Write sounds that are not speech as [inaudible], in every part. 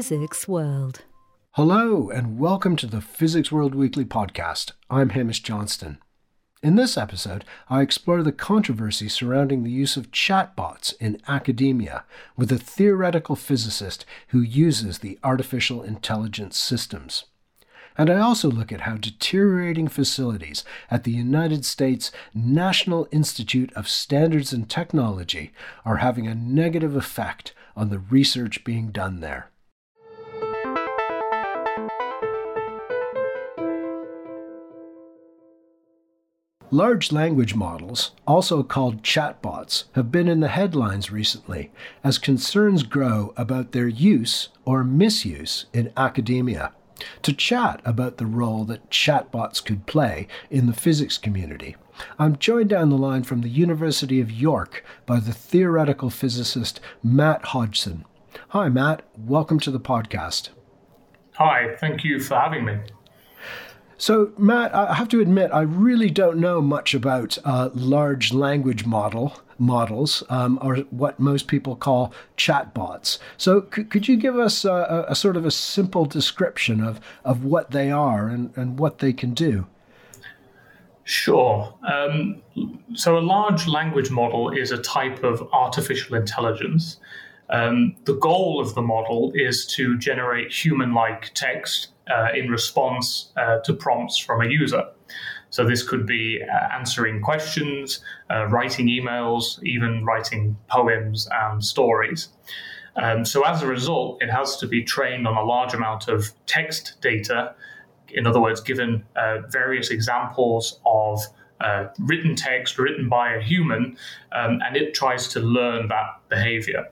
Physics World. Hello, and welcome to the Physics World Weekly podcast. I'm Hamish Johnston. In this episode, I explore the controversy surrounding the use of chatbots in academia with a theoretical physicist who uses the artificial intelligence systems. And I also look at how deteriorating facilities at the United States National Institute of Standards and Technology are having a negative effect on the research being done there. Large language models, also called chatbots, have been in the headlines recently as concerns grow about their use or misuse in academia. To chat about the role that chatbots could play in the physics community, I'm joined down the line from the University of York by the theoretical physicist Matt Hodgson. Hi, Matt. Welcome to the podcast. Hi, thank you for having me. So, Matt, I have to admit, I really don't know much about uh, large language model models, um, or what most people call chatbots. So, c- could you give us a, a, sort of a simple description of, of what they are and, and what they can do? Sure. Um, so, a large language model is a type of artificial intelligence. Um, the goal of the model is to generate human like text uh, in response uh, to prompts from a user. So this could be uh, answering questions, uh, writing emails, even writing poems and stories. Um, so as a result, it has to be trained on a large amount of text data. In other words, given uh, various examples of uh, written text written by a human, um, and it tries to learn that behavior.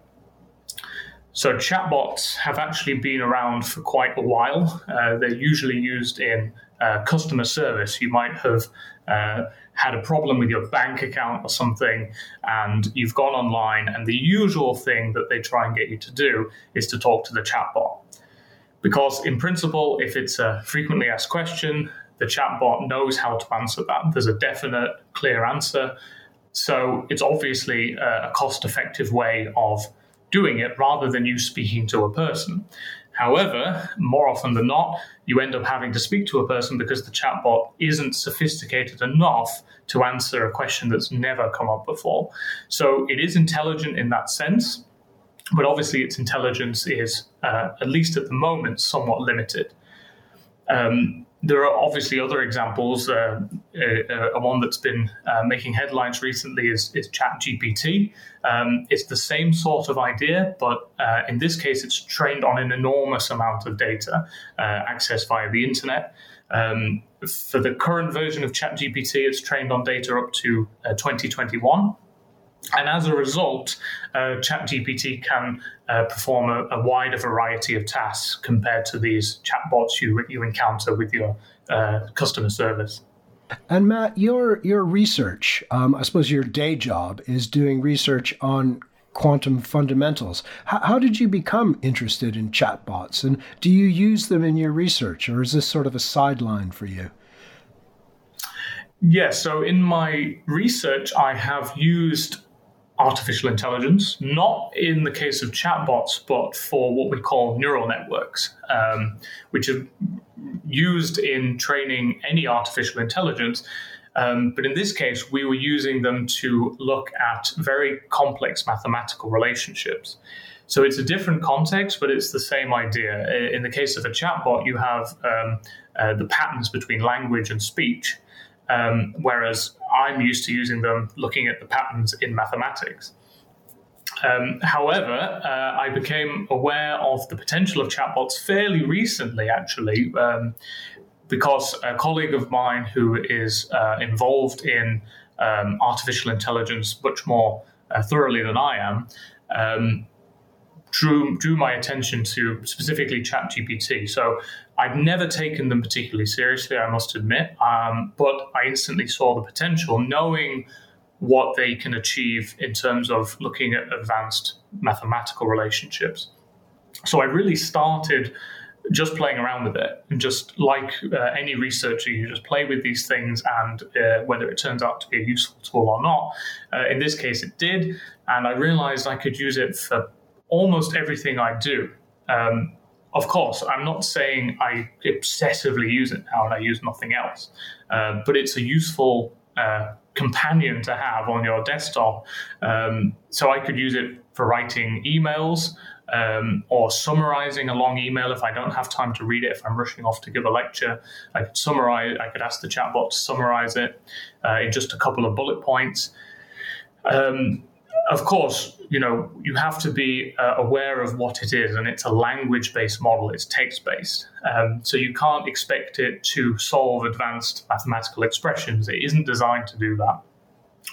So chatbots have actually been around for quite a while. Uh, they're usually used in uh, customer service. You might have uh, had a problem with your bank account or something, and you've gone online, and the usual thing that they try and get you to do is to talk to the chatbot. Because, in principle, if it's a frequently asked question, the chatbot knows how to answer that. There's a definite, clear answer. So, it's obviously a cost effective way of doing it rather than you speaking to a person. However, more often than not, you end up having to speak to a person because the chatbot isn't sophisticated enough to answer a question that's never come up before. So it is intelligent in that sense, but obviously its intelligence is, uh, at least at the moment, somewhat limited. Um, there are obviously other examples. Uh, uh, a one that's been uh, making headlines recently is, is ChatGPT. Um, it's the same sort of idea, but uh, in this case, it's trained on an enormous amount of data uh, accessed via the internet. Um, for the current version of ChatGPT, it's trained on data up to uh, 2021. And as a result, uh, ChatGPT can uh, perform a, a, wider variety of tasks compared to these chatbots you, you encounter with your uh, customer service. And Matt, your your research, um, I suppose your day job is doing research on quantum fundamentals. How, how did you become interested in chatbots, and do you use them in your research, or is this sort of a sideline for you? Yes, so in my research, I have used artificial intelligence, not in the case of chatbots, but for what we call neural networks, um, which are used in training any artificial intelligence. Um, but in this case, we were using them to look at very complex mathematical relationships. So it's a different context, but it's the same idea. In the case of a chatbot, you have um, uh, the patterns between language and speech. Um, whereas I'm used to using them looking at the patterns in mathematics. Um, however, uh, I became aware of the potential of chatbots fairly recently, actually, um, because a colleague of mine who is uh, involved in um, artificial intelligence much more uh, thoroughly than I am um, drew drew my attention to specifically ChatGPT. So I'd never taken them particularly seriously, I must admit, um, but I instantly saw the potential, knowing what they can achieve in terms of looking at advanced mathematical relationships. So I really started just playing around with it and just like uh, any researcher you just play with these things and uh, whether it turns out to be a useful tool or not uh, in this case it did and i realized i could use it for almost everything I do. Um, of course, I'm not saying I obsessively use it now and I use nothing else, uh, but it's a useful uh, companion to have on your desktop. Um, so I could use it for writing emails um, or summarizing a long email if I don't have time to read it. If I'm rushing off to give a lecture, I could summarize. I could ask the chatbot to summarize it uh, in just a couple of bullet points. Um, of course, you know you have to be uh, aware of what it is, and it's a language-based model. It's text-based, um, so you can't expect it to solve advanced mathematical expressions. It isn't designed to do that.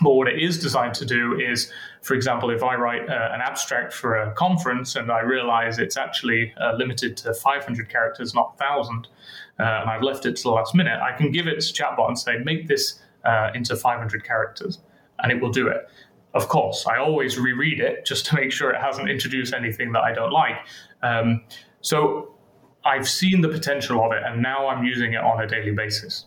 But what it is designed to do is, for example, if I write uh, an abstract for a conference and I realize it's actually uh, limited to 500 characters, not 1,000, uh, and I've left it to the last minute, I can give it to chatbot and say, make this uh, into 500 characters, and it will do it. Of course, I always reread it just to make sure it hasn't introduced anything that I don't like. Um, so I've seen the potential of it, and now I'm using it on a daily basis.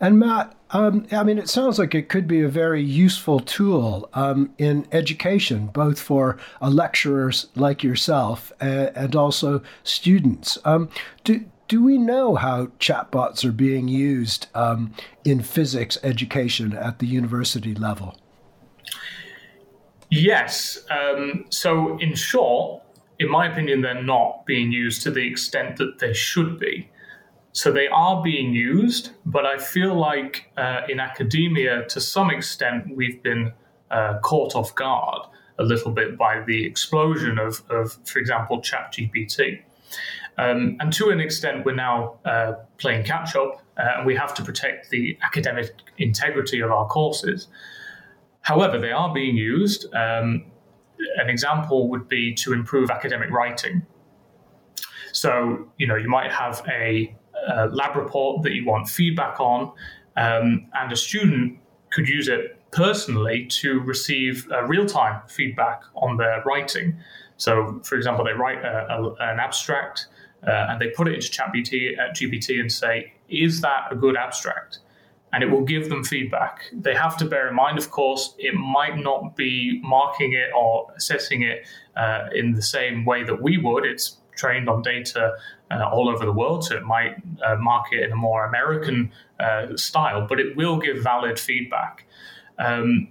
And Matt, um, I mean, it sounds like it could be a very useful tool um, in education, both for lecturers like yourself uh, and also students. Um, do, do we know how chatbots are being used um, in physics education at the university level? Yes. Um, so, in short, in my opinion, they're not being used to the extent that they should be. So they are being used, but I feel like uh, in academia, to some extent, we've been uh, caught off guard a little bit by the explosion of, of for example, ChatGPT. Um, and to an extent, we're now uh, playing catch up, uh, and we have to protect the academic integrity of our courses. However, they are being used. Um, an example would be to improve academic writing. So, you know, you might have a a lab report that you want feedback on, um, and a student could use it personally to receive uh, real time feedback on their writing. So, for example, they write a, a, an abstract uh, and they put it into ChatGPT uh, GPT and say, "Is that a good abstract?" And it will give them feedback. They have to bear in mind, of course, it might not be marking it or assessing it uh, in the same way that we would. It's trained on data uh, all over the world, so it might uh, market in a more American uh, style, but it will give valid feedback. Um,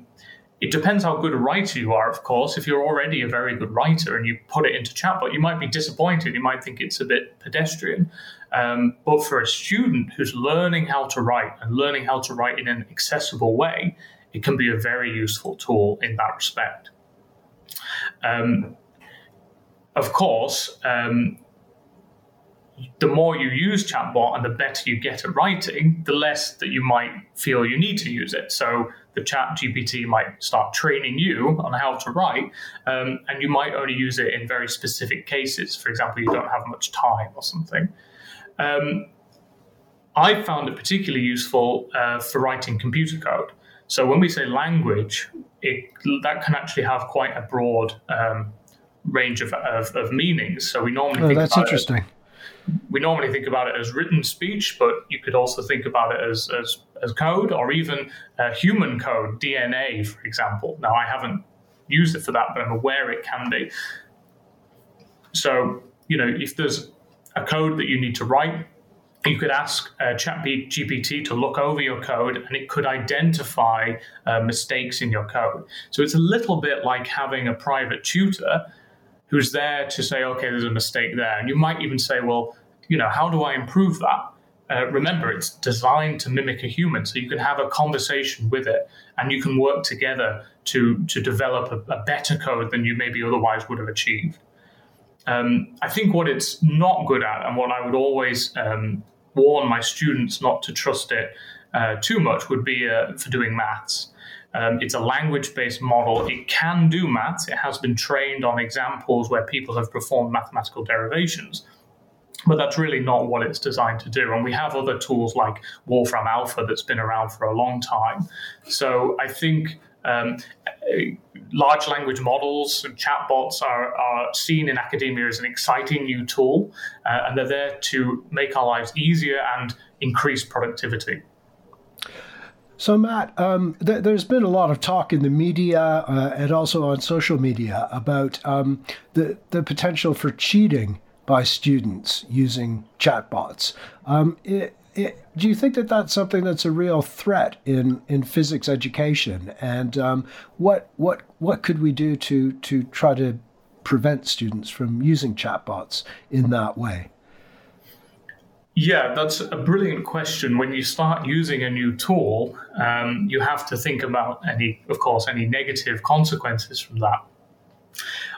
it depends how good a writer you are, of course. If you're already a very good writer and you put it into chatbot, you might be disappointed. You might think it's a bit pedestrian. Um, but for a student who's learning how to write and learning how to write in an accessible way, it can be a very useful tool in that respect. Um, of course, um, the more you use chatbot and the better you get at writing, the less that you might feel you need to use it. So the ChatGPT might start training you on how to write, um, and you might only use it in very specific cases. For example, you don't have much time or something. Um, I found it particularly useful uh, for writing computer code. So when we say language, it, that can actually have quite a broad um, range of, of, of, meanings. So we normally oh, think that's interesting. It, we normally think about it as written speech, but you could also think about it as, as, as code or even uh, human code, DNA, for example. Now, I haven't used it for that, but I'm aware it can be. So, you know, if there's a code that you need to write, you could ask uh, ChatGPT to look over your code and it could identify uh, mistakes in your code. So it's a little bit like having a private tutor who's there to say, okay, there's a mistake there. And you might even say, well, you know, how do I improve that? Uh, remember, it's designed to mimic a human, so you can have a conversation with it, and you can work together to to develop a, a better code than you maybe otherwise would have achieved. Um, I think what it's not good at, and what I would always um, warn my students not to trust it uh, too much, would be uh, for doing maths. Um, it's a language based model. It can do maths. It has been trained on examples where people have performed mathematical derivations. But that's really not what it's designed to do. And we have other tools like Wolfram Alpha that's been around for a long time. So I think um, large language models and chatbots are, are, seen in academia as an exciting new tool, uh, and they're there to make our lives easier and increase productivity. So, Matt, um, th- there's been a lot of talk in the media uh, and also on social media about um, the the potential for cheating by students using chatbots. Um, it, it, do you think that that's something that's a real threat in, in physics education? And um, what what what could we do to to try to prevent students from using chatbots in that way? Yeah, that's a brilliant question. When you start using a new tool, um, you have to think about any, of course, any negative consequences from that.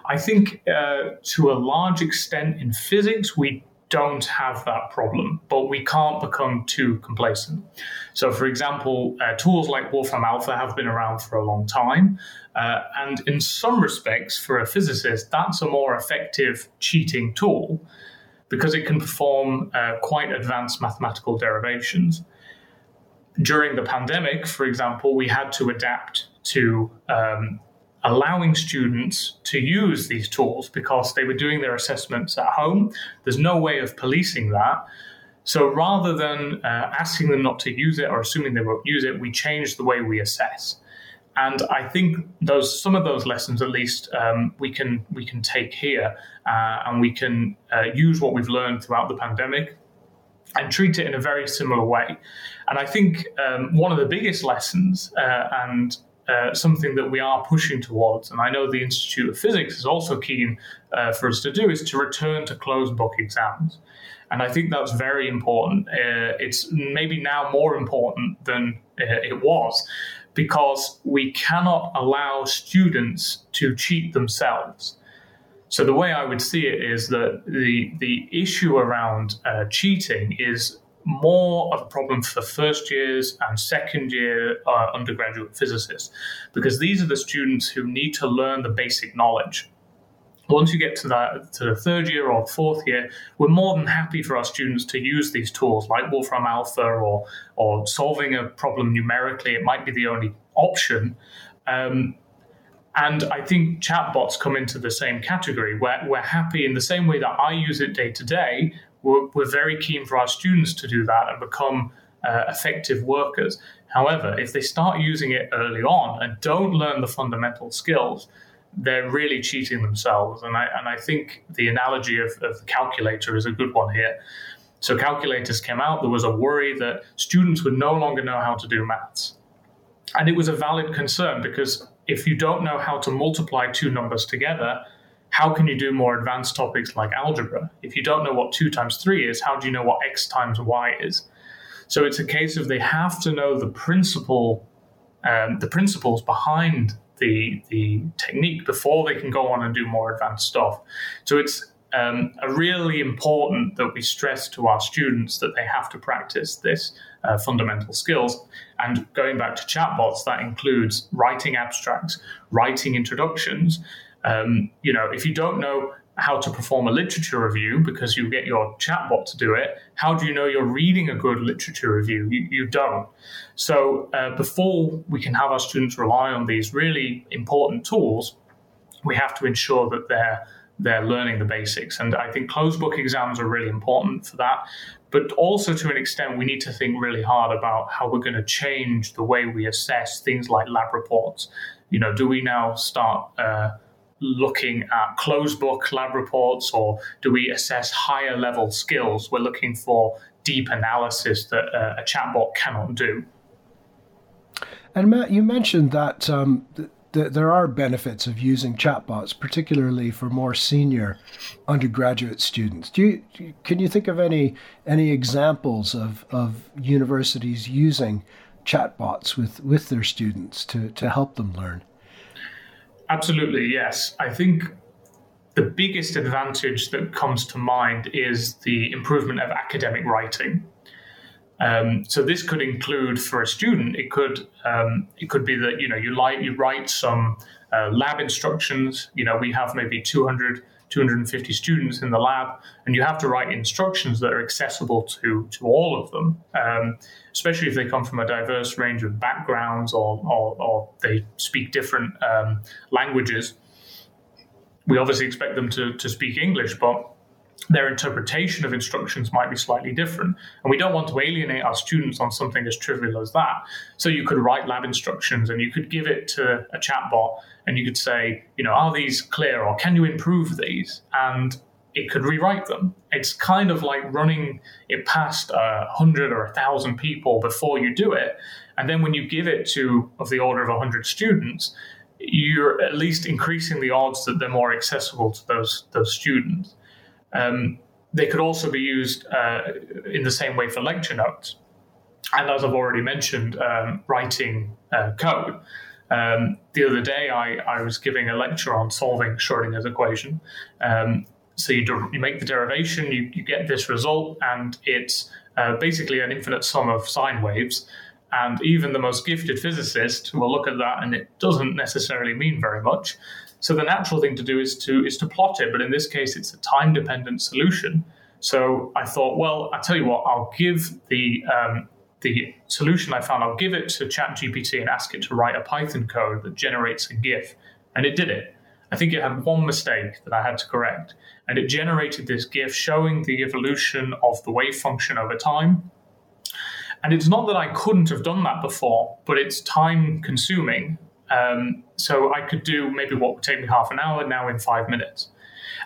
I think uh, to a large extent in physics, we don't have that problem, but we can't become too complacent. So, for example, uh, tools like Wolfram Alpha have been around for a long time. Uh, and in some respects, for a physicist, that's a more effective cheating tool because it can perform uh, quite advanced mathematical derivations. During the pandemic, for example, we had to adapt to um, allowing students to use these tools because they were doing their assessments at home. There's no way of policing that. So rather than uh, asking them not to use it or assuming they won't use it, we changed the way we assess. And I think those some of those lessons, at least, um, we can we can take here, uh, and we can uh, use what we've learned throughout the pandemic and treat it in a very similar way. And I think um, one of the biggest lessons uh, and uh, something that we are pushing towards, and I know the Institute of Physics is also keen uh, for us to do, is to return to closed book exams. And I think that's very important. Uh, it's maybe now more important than uh, it was because we cannot allow students to cheat themselves. So the way I would see it is that the the issue around uh, cheating is more of a problem for first years and second year uh, undergraduate physicists because these are the students who need to learn the basic knowledge once you get to that to the third year or fourth year, we're more than happy for our students to use these tools like Wolfram Alpha or or solving a problem numerically. It might be the only option. Um, and I think chatbots come into the same category. Where we're happy in the same way that I use it day to day. We're, we're very keen for our students to do that and become uh, effective workers. However, if they start using it early on and don't learn the fundamental skills, they're really cheating themselves. And I, and I think the analogy of, of the calculator is a good one here. So calculators came out, there was a worry that students would no longer know how to do maths. And it was a valid concern because if you don't know how to multiply two numbers together, how can you do more advanced topics like algebra? If you don't know what 2 times 3 is, how do you know what x times y is? So it's a case of they have to know the principle, um, the principles behind the the technique before they can go on and do more advanced stuff. So it's um, a really important that we stress to our students that they have to practice this uh, fundamental skills. And going back to chatbots, that includes writing abstracts, writing introductions. Um, you know, if you don't know how to perform a literature review because you get your chatbot to do it. How do you know you're reading a good literature review? You, you don't. So, uh, before we can have our students rely on these really important tools, we have to ensure that they're they're learning the basics. And I think closed book exams are really important for that. But also, to an extent, we need to think really hard about how we're going to change the way we assess things like lab reports. You know, do we now start uh, looking at closed book lab reports or do we assess higher level skills? We're looking for deep analysis that uh, a chatbot cannot do. And Matt, you mentioned that um, th- th- there are benefits of using chatbots, particularly for more senior undergraduate students. Do you, can you think of any any examples of, of universities using chatbots with, with their students to, to help them learn? Absolutely, yes. I think the biggest advantage that comes to mind is the improvement of academic writing. Um, so this could include for a student, it could um, it could be that you know you like you write some uh, lab instructions. You know we have maybe 200 250 students in the lab, and you have to write instructions that are accessible to, to all of them, um, especially if they come from a diverse range of backgrounds or, or, or they speak different um, languages. We obviously expect them to, to speak English, but their interpretation of instructions might be slightly different. And we don't want to alienate our students on something as trivial as that. So you could write lab instructions and you could give it to a chatbot and you could say, you know, are these clear or can you improve these? And it could rewrite them. It's kind of like running it past a hundred or a thousand people before you do it. And then when you give it to of the order of a hundred students, you're at least increasing the odds that they're more accessible to those those students. Um, they could also be used uh, in the same way for lecture notes. And as I've already mentioned, um, writing uh, code. Um, the other day, I, I, was giving a lecture on solving Schrodinger's equation. Um, so you, do, you make the derivation, you, you get this result, and it's uh, basically an infinite sum of sine waves. And even the most gifted physicist will look at that, and it doesn't necessarily mean very much. So the natural thing to do is to is to plot it, but in this case, it's a time dependent solution. So I thought, well, I tell you what, I'll give the um, the solution I found. I'll give it to ChatGPT and ask it to write a Python code that generates a GIF, and it did it. I think it had one mistake that I had to correct, and it generated this GIF showing the evolution of the wave function over time. And it's not that I couldn't have done that before, but it's time consuming um, so I could do maybe what would take me half an hour now in five minutes.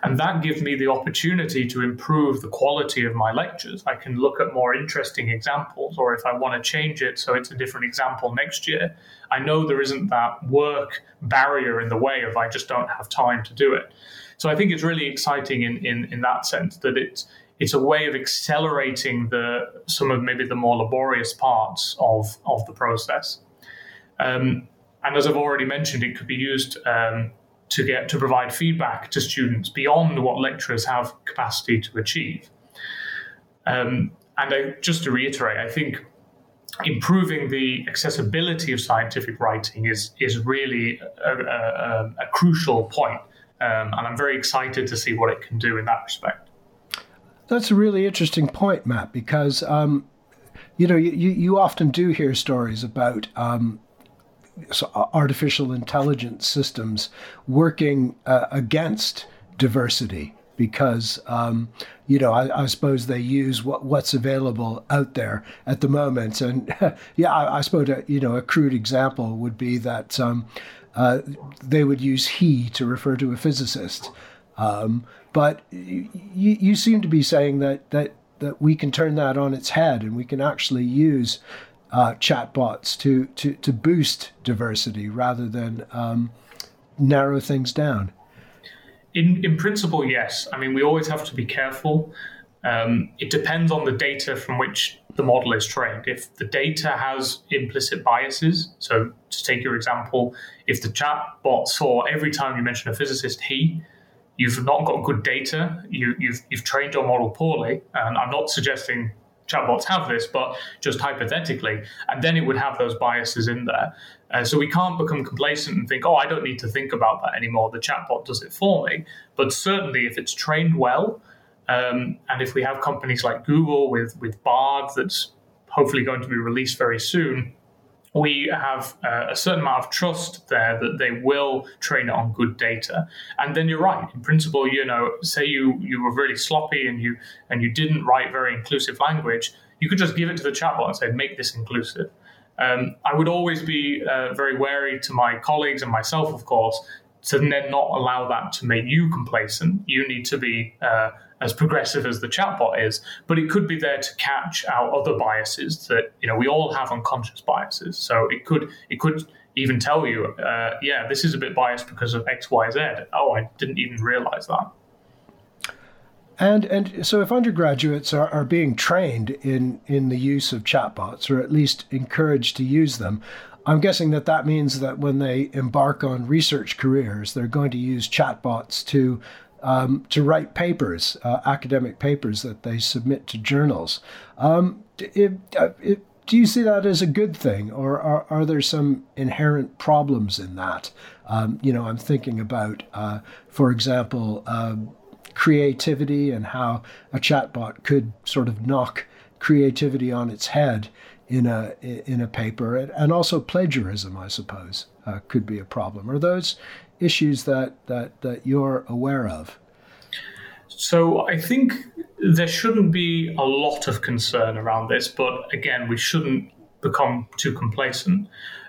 And that gives me the opportunity to improve the quality of my lectures. I can look at more interesting examples, or if I want to change it so it's a different example next year, I know there isn't that work barrier in the way of I just don't have time to do it. So I think it's really exciting in, in, in that sense that it's it's a way of accelerating the some of maybe the more laborious parts of, of the process. Um, and as I've already mentioned, it could be used um, to get to provide feedback to students beyond what lecturers have capacity to achieve. Um, and I, just to reiterate, I think improving the accessibility of scientific writing is is really a, a, a crucial point. Um, and I'm very excited to see what it can do in that respect. That's a really interesting point, Matt, because um, you know you, you often do hear stories about um, artificial intelligence systems working uh, against diversity because um, you know I, I, suppose they use what, what's available out there at the moment. And [laughs] yeah I, I, suppose a, you know a crude example would be that um, uh, they would use he to refer to a physicist. Um, but you, you seem to be saying that that that we can turn that on its head and we can actually use uh, chatbots to, to, to boost diversity rather than um, narrow things down? In, in principle, yes. I mean, we always have to be careful. Um, it depends on the data from which the model is trained. If the data has implicit biases, so to take your example, if the chatbot saw every time you mention a physicist, he, you've not got good data, you, you've, you've trained your model poorly. And I'm not suggesting chatbots have this, but just hypothetically, and then it would have those biases in there. Uh, so we can't become complacent and think, oh, I don't need to think about that anymore. The chatbot does it for me. But certainly, if it's trained well, um, and if we have companies like Google with with Bard that's hopefully going to be released very soon, we have uh, a certain amount of trust there that they will train it on good data. And then you're right. In principle, you know, say you you were really sloppy and you and you didn't write very inclusive language, you could just give it to the chatbot and say, make this inclusive. Um, I would always be uh, very wary to my colleagues and myself, of course, to then not allow that to make you complacent. You need to be uh, as progressive as the chatbot is, but it could be there to catch out other biases that you know we all have unconscious biases. So it could it could even tell you, uh, yeah, this is a bit biased because of X, Y, Z. Oh, I didn't even realize that. And and so if undergraduates are, are being trained in in the use of chatbots, or at least encouraged to use them, I'm guessing that that means that when they embark on research careers, they're going to use chatbots to um, to write papers, uh, academic papers that they submit to journals. Um, it, uh, it, do you see that as a good thing, or are, are there some inherent problems in that? Um, you know, I'm thinking about, uh, for example, um, creativity and how a chatbot could sort of knock creativity on its head in a in a paper, and also plagiarism, I suppose, uh, could be a problem. Are those issues that, that, that you're aware of? So I think there shouldn't be a lot of concern around this, but again, we shouldn't become too complacent.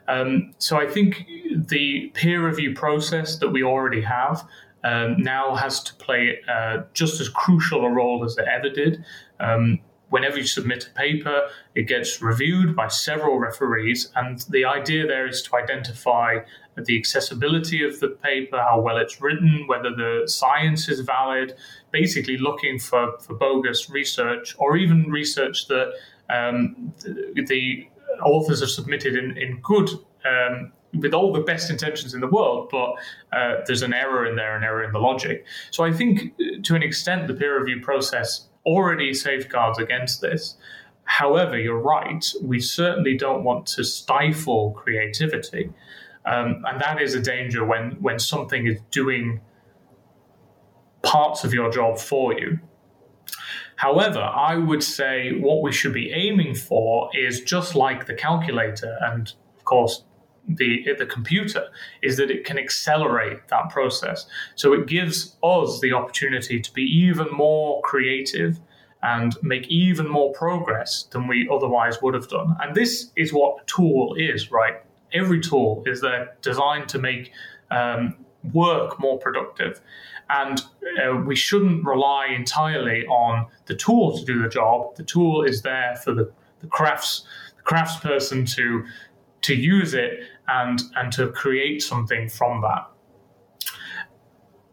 Um, so I think the peer review process that we already have um, now has to play uh, just as crucial a role as it ever did. Um, whenever you submit a paper, it gets reviewed by several referees, and the idea there is to identify the accessibility of the paper, how well it's written, whether the science is valid, basically looking for, for bogus research or even research that um, the, the, authors have submitted in, in good. Um, with all the best intentions in the world, but uh, there's an error in there, an error in the logic. So I think, uh, to an extent, the peer review process already safeguards against this. However, you're right, we certainly don't want to stifle creativity. Um, and that is a danger when, when something is doing parts of your job for you. However, I would say what we should be aiming for is just like the calculator and, of course, the the computer is that it can accelerate that process. So it gives us the opportunity to be even more creative and make even more progress than we otherwise would have done. And this is what a tool is, right? every tool is there designed to make um, work more productive. And uh, we shouldn't rely entirely on the tool to do the job. The tool is there for the, the crafts the craftsperson to to use it and and to create something from that.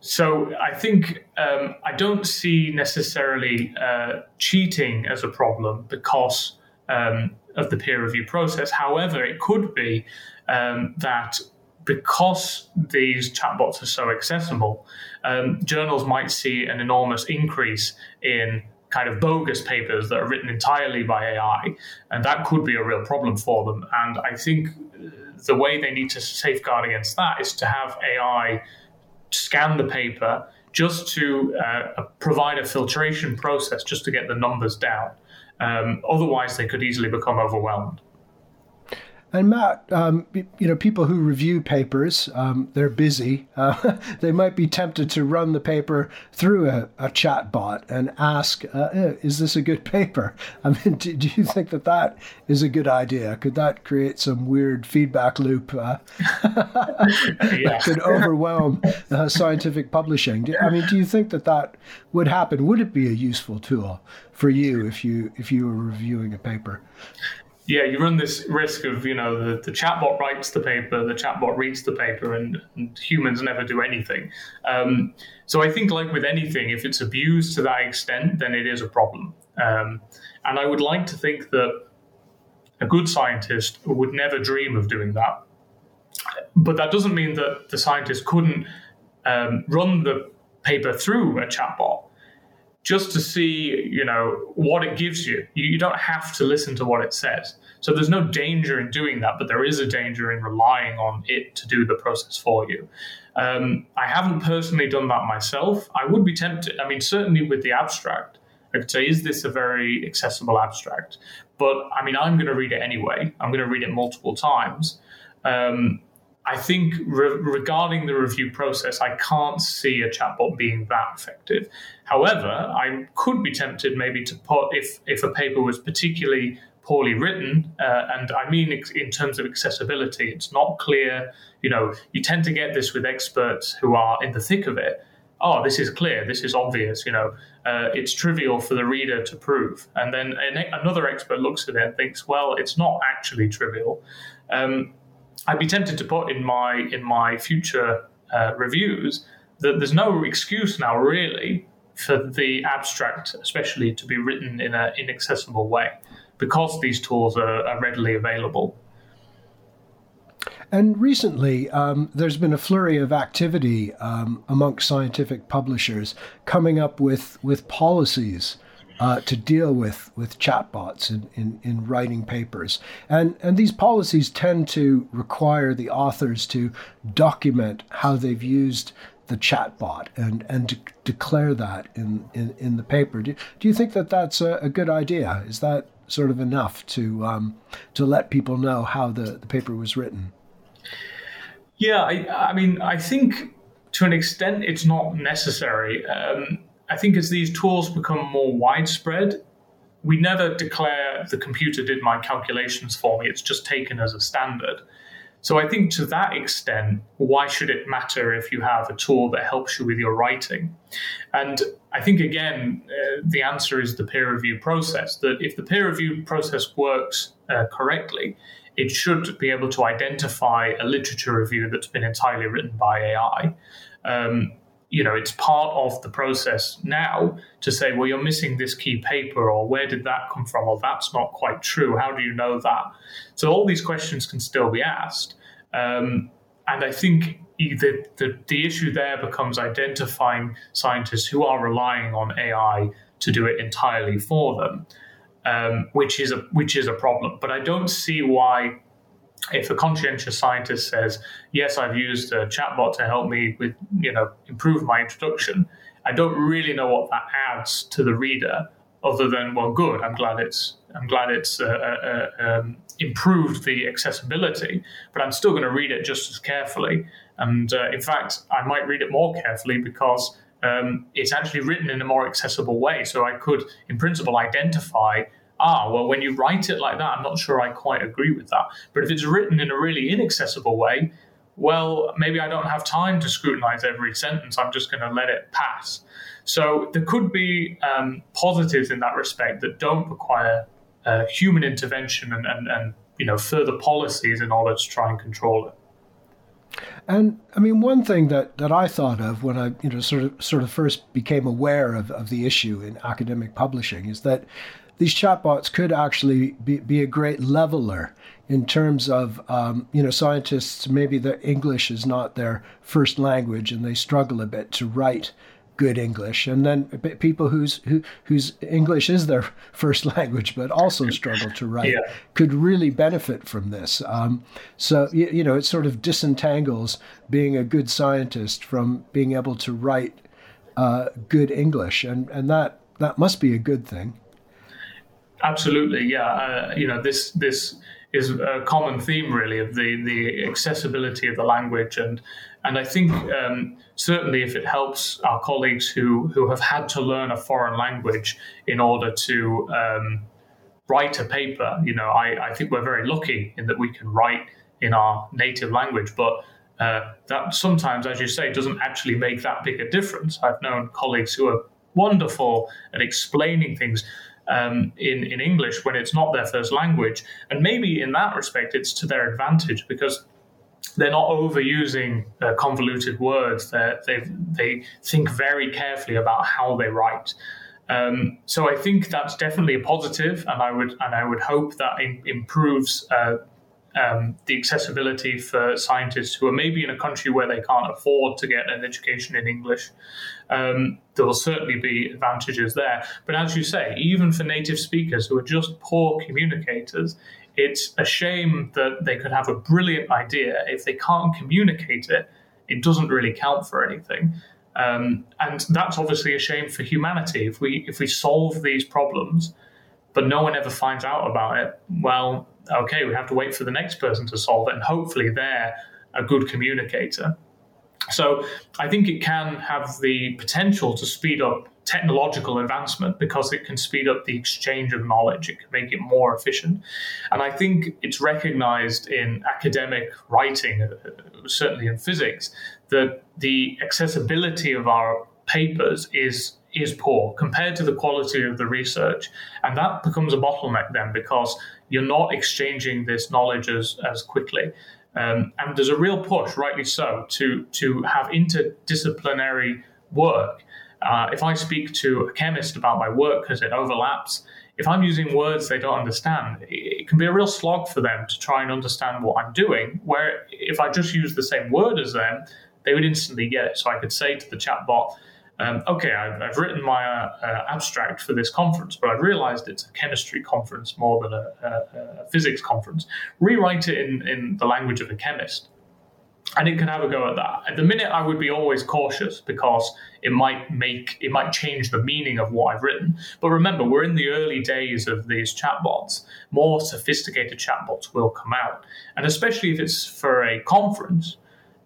So I think um, I don't see necessarily uh, cheating as a problem because um, of the peer review process. However, it could be um, that because these chatbots are so accessible, um, journals might see an enormous increase in kind of bogus papers that are written entirely by AI, and that could be a real problem for them. And I think the way they need to safeguard against that is to have AI scan the paper just to uh, provide a filtration process just to get the numbers down. Um, otherwise, they could easily become overwhelmed. And Matt, um, you know, people who review papers, um, they're busy. Uh, [laughs] they might be tempted to run the paper through a, a chat bot and ask, uh, eh, "Is this a good [laughs] paper?" I mean, do, do, you think that that is a good idea? Could that create some weird feedback loop uh, [laughs] that could overwhelm uh, scientific publishing? Do, I mean, do you think that that would happen? Would it be a useful tool for you if you if you were reviewing a paper? Yeah, you run this risk of, you know, the, the chatbot writes the paper, the chatbot reads the paper, and, and humans never do anything. Um, so I think, like with anything, if it's abused to that extent, then it is a problem. Um, and I would like to think that a good scientist would never dream of doing that. But that doesn't mean that the scientist couldn't um, run the paper through a chatbot just to see, you know, what it gives you. you. You don't have to listen to what it says. So there's no danger in doing that, but there is a danger in relying on it to do the process for you. Um, I haven't personally done that myself. I would be tempted. I mean, certainly with the abstract, I could say, is this a very accessible abstract? But I mean, I'm going to read it anyway. I'm going to read it multiple times. Um, I think re- regarding the review process, I can't see a chatbot being that effective. However, I could be tempted maybe to put if if a paper was particularly poorly written, uh, and I mean in terms of accessibility, it's not clear. You know, you tend to get this with experts who are in the thick of it. Oh, this is clear. This is obvious. You know, uh, it's trivial for the reader to prove. And then an, another expert looks at it and thinks, well, it's not actually trivial. Um, I'd be tempted to put in my in my future uh, reviews that there's no excuse now really for the abstract, especially to be written in an inaccessible way, because these tools are, are readily available. And recently, um, there's been a flurry of activity um, amongst scientific publishers coming up with, with policies uh, to deal with with chatbots in, in, in writing papers. And and these policies tend to require the authors to document how they've used the chatbot and and declare that in, in, in the paper. Do, do you think that that's a, a good idea? Is that sort of enough to um, to let people know how the, the paper was written? Yeah, I, I mean, I think to an extent it's not necessary. Um, I think as these tools become more widespread, we never declare the computer did my calculations for me. It's just taken as a standard. So I think to that extent, why should it matter if you have a tool that helps you with your writing? And I think again, uh, the answer is the peer review process. That if the peer review process works uh, correctly, it should be able to identify a literature review that's been entirely written by AI. Um, you know, it's part of the process now to say, well, you're missing this key paper, or where did that come from, or that's not quite true. How do you know that? So all these questions can still be asked. Um, and I think the, the, the issue there becomes identifying scientists who are relying on AI to do it entirely for them, um, which is a which is a problem. But I don't see why if a conscientious scientist says, "Yes, I've used a chatbot to help me with, you know, improve my introduction," I don't really know what that adds to the reader, other than, "Well, good. I'm glad it's I'm glad it's uh, uh, um, improved the accessibility, but I'm still going to read it just as carefully. And uh, in fact, I might read it more carefully because." Um, it's actually written in a more accessible way. So I could, in principle, identify ah, well, when you write it like that, I'm not sure I quite agree with that. But if it's written in a really inaccessible way, well, maybe I don't have time to scrutinize every sentence. I'm just going to let it pass. So there could be um, positives in that respect that don't require uh, human intervention and, and, and you know further policies in order to try and control it. And I mean, one thing that, that I thought of when I, you know, sort of sort of first became aware of, of the issue in academic publishing is that these chatbots could actually be, be a great leveler in terms of um, you know scientists maybe their English is not their first language and they struggle a bit to write good English, and then people whose who, whose English is their [laughs] first language but also struggle to write yeah. could really benefit from this. Um, so you, you, know it sort of disentangles being a good scientist from being able to write uh, good English, and and that that must be a good thing. Absolutely, yeah. Uh, you know, this this is a common theme really of the the accessibility of the language and and I think um, certainly if it helps our colleagues who who have had to learn a foreign language in order to um, write a paper, you know, I, I think we're very lucky in that we can write in our native language, but uh, that sometimes, as you say, doesn't actually make that big a difference. I've known colleagues who are wonderful at explaining things um, in, in English when it's not their first language. And maybe in that respect, it's to their advantage because they're not overusing uh, convoluted words. they they think very carefully about how they write. Um, so I think that's definitely a positive, and I would and I would hope that improves uh, um, the accessibility for scientists who are maybe in a country where they can't afford to get an education in English. Um, there will certainly be advantages there. But as you say, even for native speakers who are just poor communicators, it's a shame that they could have a brilliant idea. If they can't communicate it, it doesn't really count for anything. Um, and that's obviously a shame for humanity. If we if we solve these problems, but no one ever finds out about it, well, okay, we have to wait for the next person to solve it, and hopefully they're a good communicator. So I think it can have the potential to speed up technological advancement because it can speed up the exchange of knowledge. It can make it more efficient. And I think it's recognized in academic writing, uh, certainly in physics, that the accessibility of our papers is is poor compared to the quality of the research. And that becomes a bottleneck then because you're not exchanging this knowledge as, as quickly. Um, and there's a real push, rightly so, to, to have interdisciplinary work. Uh, if I speak to a chemist about my work because it overlaps, if I'm using words they don't understand, it can be a real slog for them to try and understand what I'm doing. Where if I just use the same word as them, they would instantly get it. So I could say to the chatbot, um, okay, I've, I've, written my uh, uh, abstract for this conference, but I've realized it's a chemistry conference more than a, a, a, physics conference. Rewrite it in, in the language of a chemist. And it can have a go at that. At the minute, I would be always cautious because it might make it might change the meaning of what I've written. But remember, we're in the early days of these chatbots. More sophisticated chatbots will come out, and especially if it's for a conference,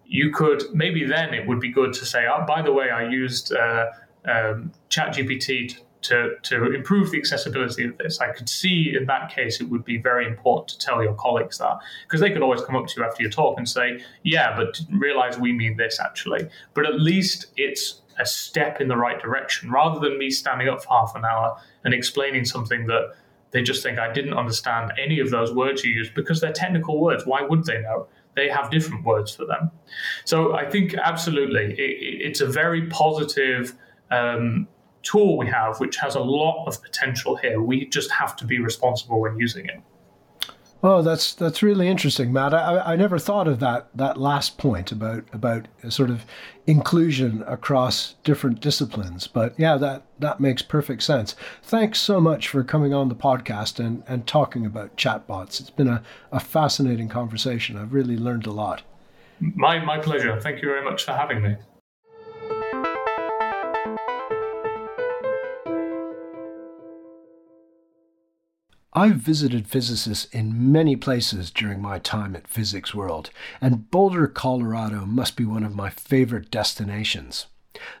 you could maybe then it would be good to say, oh, by the way, I used uh, um, ChatGPT to, to improve the accessibility of this. I could see in that case it would be very important to tell your colleagues that because they could always come up to you after your talk and say, yeah, but realize we mean this actually. But at least it's a step in the right direction rather than me standing up for half an hour and explaining something that they just think I didn't understand any of those words you used because they're technical words. Why would they know? They have different words for them. So I think absolutely it, it's a very positive um, tool we have, which has a lot of potential here. We just have to be responsible when using it. Oh, that's that's really interesting, Matt. I, I never thought of that that last point about about sort of inclusion across different disciplines. But yeah, that that makes perfect sense. Thanks so much for coming on the podcast and, and talking about chatbots. It's been a, a fascinating conversation. I've really learned a lot. My my pleasure. Thank you very much for having me. I've visited physicists in many places during my time at Physics World, and Boulder, Colorado must be one of my favorite destinations.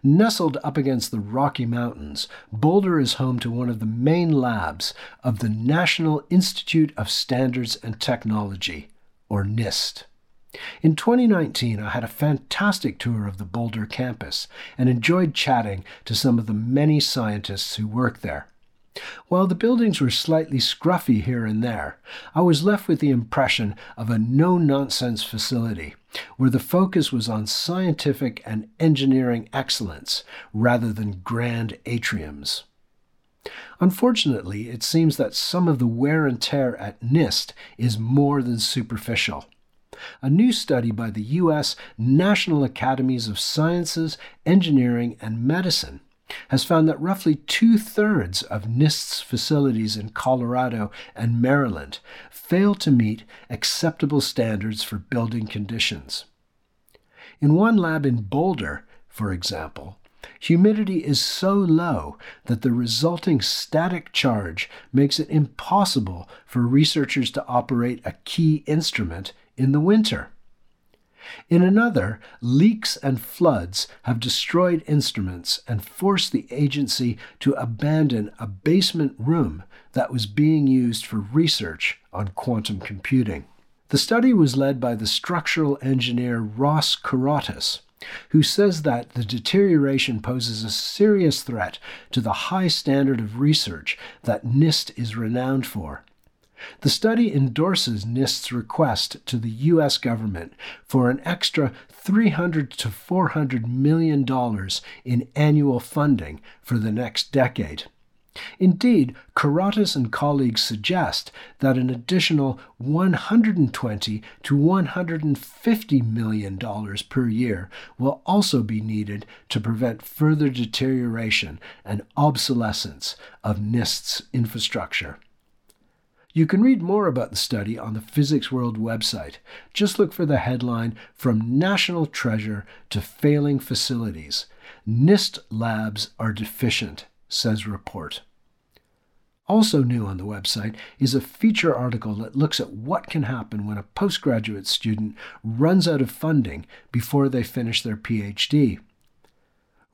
Nestled up against the Rocky Mountains, Boulder is home to one of the main labs of the National Institute of Standards and Technology, or NIST. In 2019, I had a fantastic tour of the Boulder campus and enjoyed chatting to some of the many scientists who work there. While the buildings were slightly scruffy here and there, I was left with the impression of a no nonsense facility where the focus was on scientific and engineering excellence rather than grand atriums. Unfortunately, it seems that some of the wear and tear at NIST is more than superficial. A new study by the U.S. National Academies of Sciences, Engineering, and Medicine has found that roughly two thirds of NIST's facilities in Colorado and Maryland fail to meet acceptable standards for building conditions. In one lab in Boulder, for example, humidity is so low that the resulting static charge makes it impossible for researchers to operate a key instrument in the winter. In another, leaks and floods have destroyed instruments and forced the agency to abandon a basement room that was being used for research on quantum computing. The study was led by the structural engineer Ross Corotis, who says that the deterioration poses a serious threat to the high standard of research that NIST is renowned for. The study endorses NIST's request to the U.S. government for an extra 300 to 400 million dollars in annual funding for the next decade. Indeed, Corotis and colleagues suggest that an additional 120 to 150 million dollars per year will also be needed to prevent further deterioration and obsolescence of NIST's infrastructure. You can read more about the study on the Physics World website. Just look for the headline From National Treasure to Failing Facilities. NIST labs are deficient, says report. Also new on the website is a feature article that looks at what can happen when a postgraduate student runs out of funding before they finish their PhD.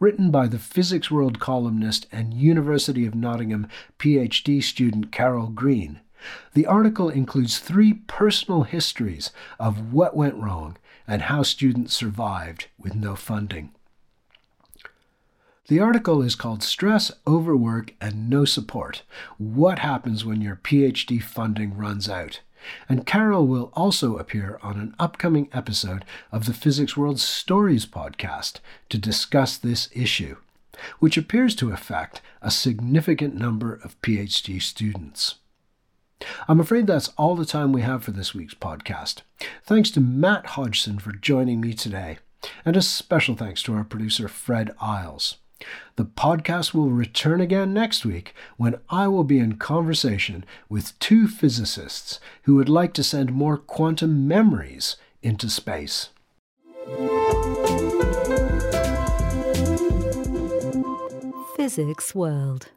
Written by the Physics World columnist and University of Nottingham PhD student Carol Green, the article includes three personal histories of what went wrong and how students survived with no funding. The article is called Stress, Overwork, and No Support What Happens When Your PhD Funding Runs Out? And Carol will also appear on an upcoming episode of the Physics World Stories podcast to discuss this issue, which appears to affect a significant number of PhD students. I'm afraid that's all the time we have for this week's podcast. Thanks to Matt Hodgson for joining me today, and a special thanks to our producer, Fred Isles. The podcast will return again next week when I will be in conversation with two physicists who would like to send more quantum memories into space. Physics World